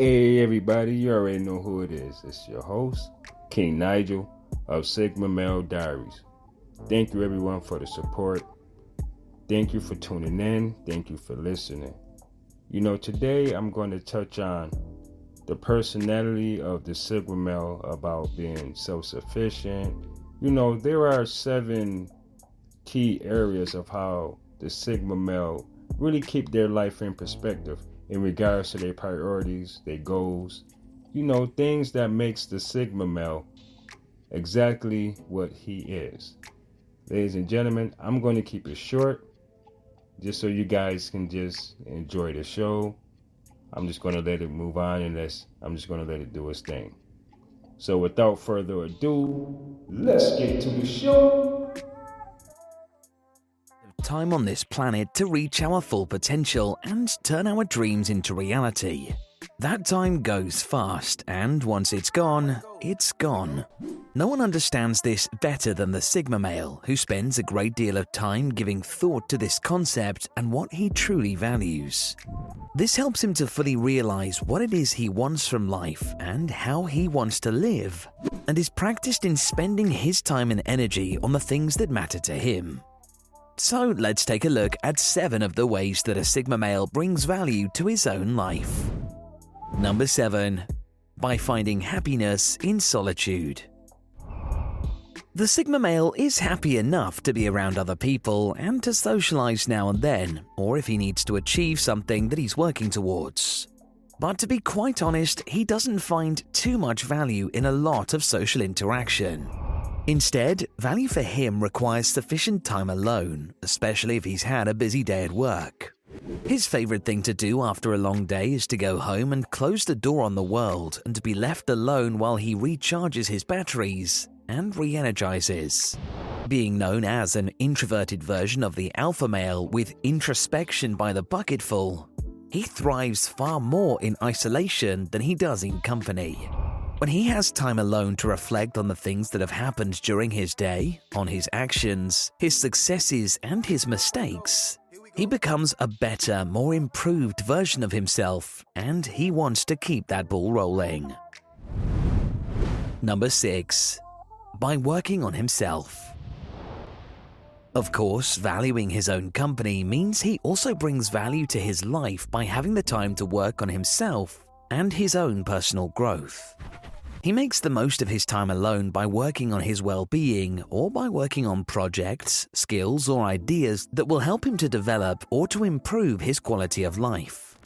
Hey everybody, you already know who it is. It's your host, King Nigel of Sigma Male Diaries. Thank you everyone for the support. Thank you for tuning in. Thank you for listening. You know, today I'm going to touch on the personality of the Sigma male about being self sufficient. You know, there are seven key areas of how the Sigma male really keep their life in perspective in regards to their priorities, their goals, you know, things that makes the Sigma male exactly what he is. Ladies and gentlemen, I'm going to keep it short just so you guys can just enjoy the show. I'm just going to let it move on and let's, I'm just going to let it do its thing. So without further ado, let's get to the show time on this planet to reach our full potential and turn our dreams into reality. That time goes fast, and once it's gone, it's gone. No one understands this better than the Sigma male, who spends a great deal of time giving thought to this concept and what he truly values. This helps him to fully realize what it is he wants from life and how he wants to live, and is practiced in spending his time and energy on the things that matter to him. So let's take a look at 7 of the ways that a Sigma male brings value to his own life. Number 7. By finding happiness in solitude. The Sigma male is happy enough to be around other people and to socialize now and then, or if he needs to achieve something that he's working towards. But to be quite honest, he doesn't find too much value in a lot of social interaction. Instead, value for him requires sufficient time alone, especially if he's had a busy day at work. His favorite thing to do after a long day is to go home and close the door on the world and to be left alone while he recharges his batteries and re energizes. Being known as an introverted version of the alpha male with introspection by the bucketful, he thrives far more in isolation than he does in company. When he has time alone to reflect on the things that have happened during his day, on his actions, his successes, and his mistakes, he becomes a better, more improved version of himself, and he wants to keep that ball rolling. Number 6. By working on himself. Of course, valuing his own company means he also brings value to his life by having the time to work on himself and his own personal growth. He makes the most of his time alone by working on his well being or by working on projects, skills, or ideas that will help him to develop or to improve his quality of life.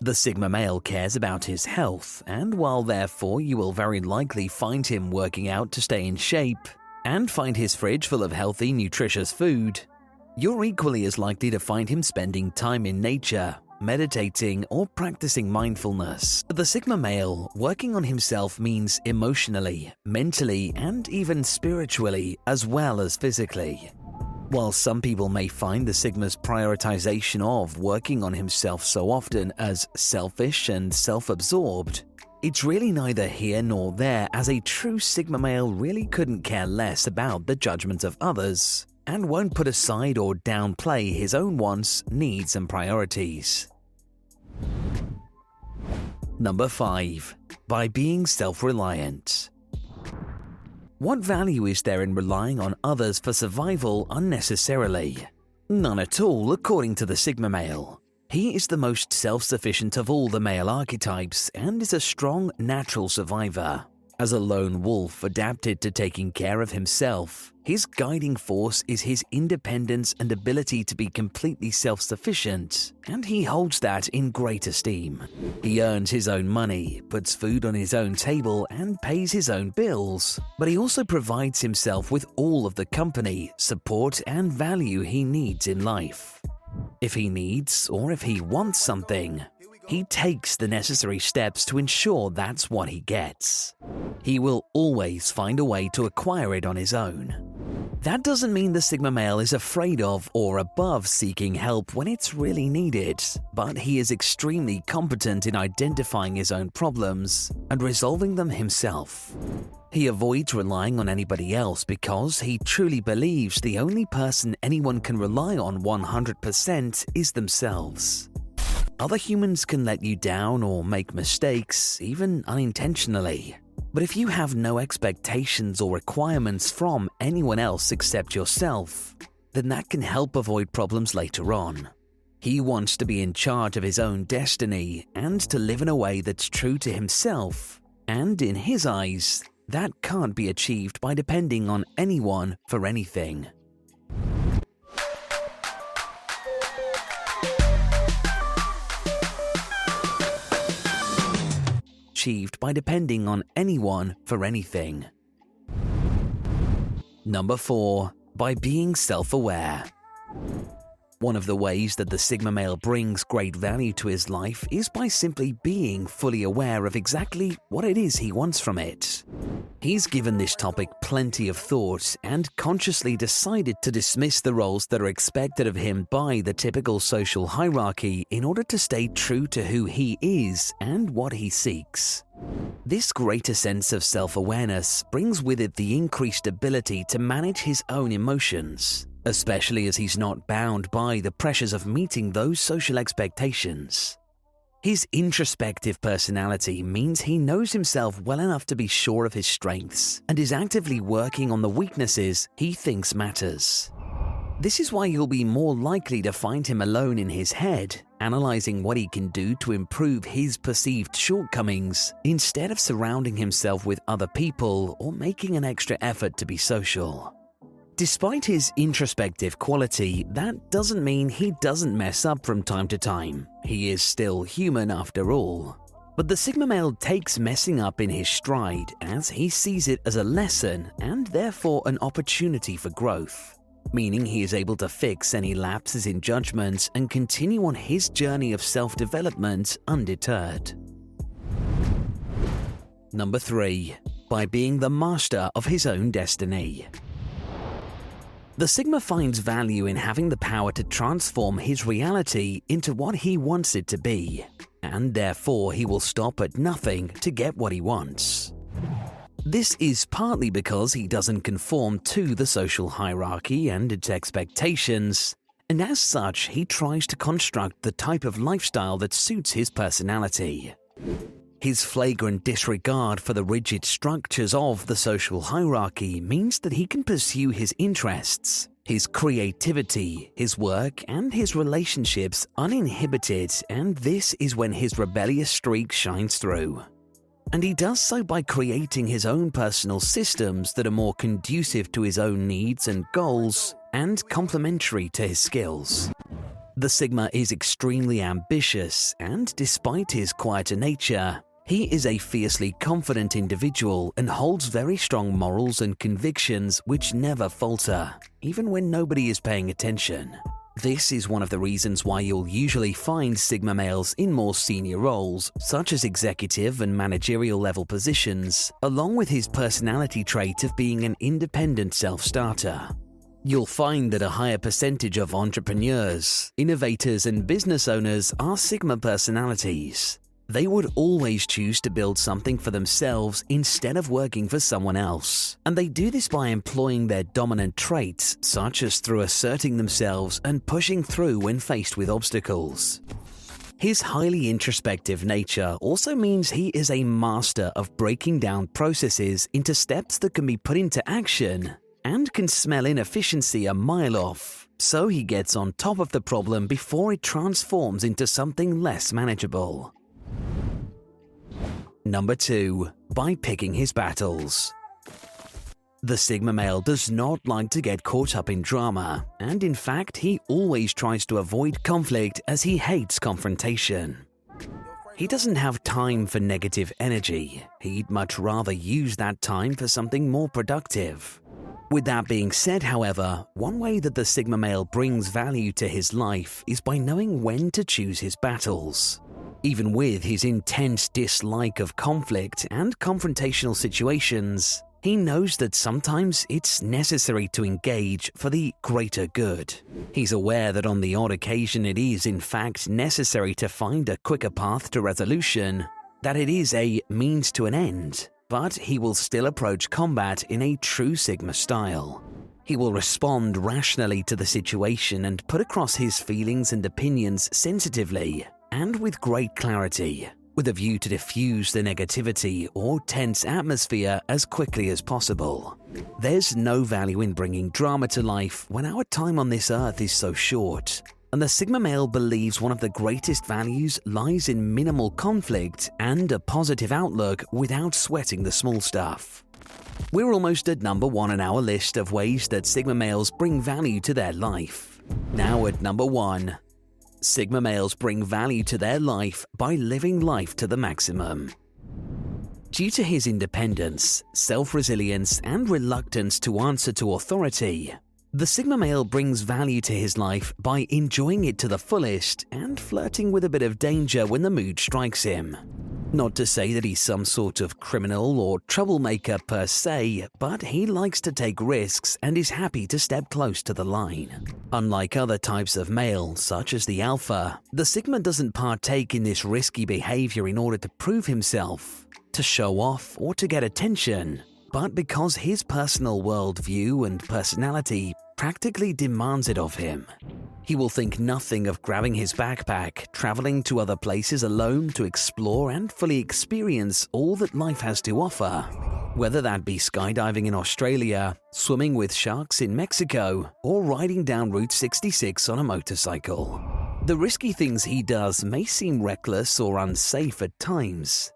The Sigma male cares about his health, and while therefore you will very likely find him working out to stay in shape and find his fridge full of healthy, nutritious food, you're equally as likely to find him spending time in nature, meditating, or practicing mindfulness. The Sigma male working on himself means emotionally, mentally, and even spiritually, as well as physically. While some people may find the Sigma's prioritization of working on himself so often as selfish and self absorbed, it's really neither here nor there, as a true Sigma male really couldn't care less about the judgment of others and won't put aside or downplay his own wants, needs, and priorities. Number 5. By being self reliant. What value is there in relying on others for survival unnecessarily? None at all, according to the Sigma male. He is the most self sufficient of all the male archetypes and is a strong, natural survivor. As a lone wolf adapted to taking care of himself, his guiding force is his independence and ability to be completely self sufficient, and he holds that in great esteem. He earns his own money, puts food on his own table, and pays his own bills, but he also provides himself with all of the company, support, and value he needs in life. If he needs or if he wants something, he takes the necessary steps to ensure that's what he gets. He will always find a way to acquire it on his own. That doesn't mean the Sigma male is afraid of or above seeking help when it's really needed, but he is extremely competent in identifying his own problems and resolving them himself. He avoids relying on anybody else because he truly believes the only person anyone can rely on 100% is themselves. Other humans can let you down or make mistakes, even unintentionally. But if you have no expectations or requirements from anyone else except yourself, then that can help avoid problems later on. He wants to be in charge of his own destiny and to live in a way that's true to himself. And in his eyes, that can't be achieved by depending on anyone for anything. Achieved by depending on anyone for anything. Number 4. By being self aware. One of the ways that the Sigma male brings great value to his life is by simply being fully aware of exactly what it is he wants from it. He's given this topic plenty of thought and consciously decided to dismiss the roles that are expected of him by the typical social hierarchy in order to stay true to who he is and what he seeks. This greater sense of self awareness brings with it the increased ability to manage his own emotions especially as he's not bound by the pressures of meeting those social expectations. His introspective personality means he knows himself well enough to be sure of his strengths and is actively working on the weaknesses he thinks matters. This is why you'll be more likely to find him alone in his head, analyzing what he can do to improve his perceived shortcomings, instead of surrounding himself with other people or making an extra effort to be social. Despite his introspective quality, that doesn't mean he doesn't mess up from time to time. He is still human after all. But the Sigma male takes messing up in his stride as he sees it as a lesson and therefore an opportunity for growth, meaning he is able to fix any lapses in judgment and continue on his journey of self development undeterred. Number 3. By being the master of his own destiny. The Sigma finds value in having the power to transform his reality into what he wants it to be, and therefore he will stop at nothing to get what he wants. This is partly because he doesn't conform to the social hierarchy and its expectations, and as such, he tries to construct the type of lifestyle that suits his personality. His flagrant disregard for the rigid structures of the social hierarchy means that he can pursue his interests, his creativity, his work, and his relationships uninhibited, and this is when his rebellious streak shines through. And he does so by creating his own personal systems that are more conducive to his own needs and goals and complementary to his skills. The Sigma is extremely ambitious, and despite his quieter nature, he is a fiercely confident individual and holds very strong morals and convictions which never falter, even when nobody is paying attention. This is one of the reasons why you'll usually find Sigma males in more senior roles, such as executive and managerial level positions, along with his personality trait of being an independent self starter. You'll find that a higher percentage of entrepreneurs, innovators, and business owners are Sigma personalities, they would always choose to build something for themselves instead of working for someone else. And they do this by employing their dominant traits, such as through asserting themselves and pushing through when faced with obstacles. His highly introspective nature also means he is a master of breaking down processes into steps that can be put into action and can smell inefficiency a mile off. So he gets on top of the problem before it transforms into something less manageable. Number 2. By picking his battles. The Sigma male does not like to get caught up in drama, and in fact, he always tries to avoid conflict as he hates confrontation. He doesn't have time for negative energy. He'd much rather use that time for something more productive. With that being said, however, one way that the Sigma male brings value to his life is by knowing when to choose his battles. Even with his intense dislike of conflict and confrontational situations, he knows that sometimes it's necessary to engage for the greater good. He's aware that on the odd occasion it is, in fact, necessary to find a quicker path to resolution, that it is a means to an end, but he will still approach combat in a true Sigma style. He will respond rationally to the situation and put across his feelings and opinions sensitively, and with great clarity, with a view to diffuse the negativity or tense atmosphere as quickly as possible. There's no value in bringing drama to life when our time on this earth is so short. And the Sigma male believes one of the greatest values lies in minimal conflict and a positive outlook without sweating the small stuff. We're almost at number one on our list of ways that Sigma males bring value to their life. Now at number one, Sigma males bring value to their life by living life to the maximum. Due to his independence, self resilience, and reluctance to answer to authority, the Sigma male brings value to his life by enjoying it to the fullest and flirting with a bit of danger when the mood strikes him. Not to say that he's some sort of criminal or troublemaker per se, but he likes to take risks and is happy to step close to the line. Unlike other types of male, such as the alpha, the Sigma doesn't partake in this risky behavior in order to prove himself, to show off, or to get attention but because his personal worldview and personality practically demands it of him. He will think nothing of grabbing his backpack, traveling to other places alone to explore and fully experience all that life has to offer. Whether that be skydiving in Australia, swimming with sharks in Mexico, or riding down Route 66 on a motorcycle. The risky things he does may seem reckless or unsafe at times,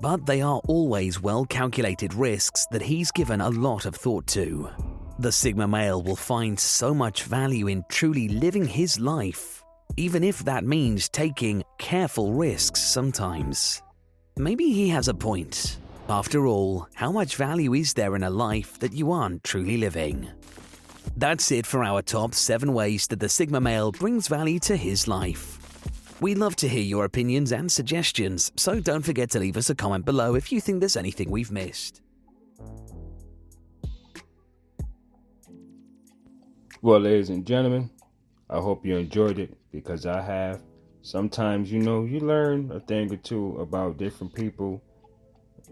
but they are always well calculated risks that he's given a lot of thought to. The Sigma male will find so much value in truly living his life, even if that means taking careful risks sometimes. Maybe he has a point. After all, how much value is there in a life that you aren't truly living? That's it for our top 7 ways that the Sigma male brings value to his life. We'd love to hear your opinions and suggestions, so don't forget to leave us a comment below if you think there's anything we've missed. Well, ladies and gentlemen, I hope you enjoyed it because I have. Sometimes, you know, you learn a thing or two about different people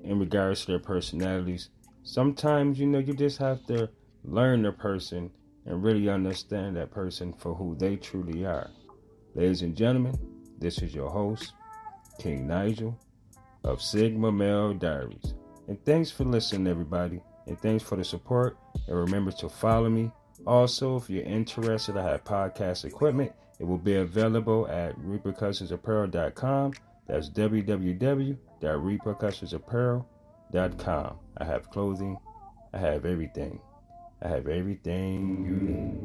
in regards to their personalities. Sometimes, you know, you just have to learn the person and really understand that person for who they truly are. Ladies and gentlemen, this is your host, King Nigel of Sigma Male Diaries. And thanks for listening, everybody. And thanks for the support. And remember to follow me. Also, if you're interested, I have podcast equipment. It will be available at repercussionsapparel.com. That's www.repercussionsapparel.com. I have clothing. I have everything. I have everything you need.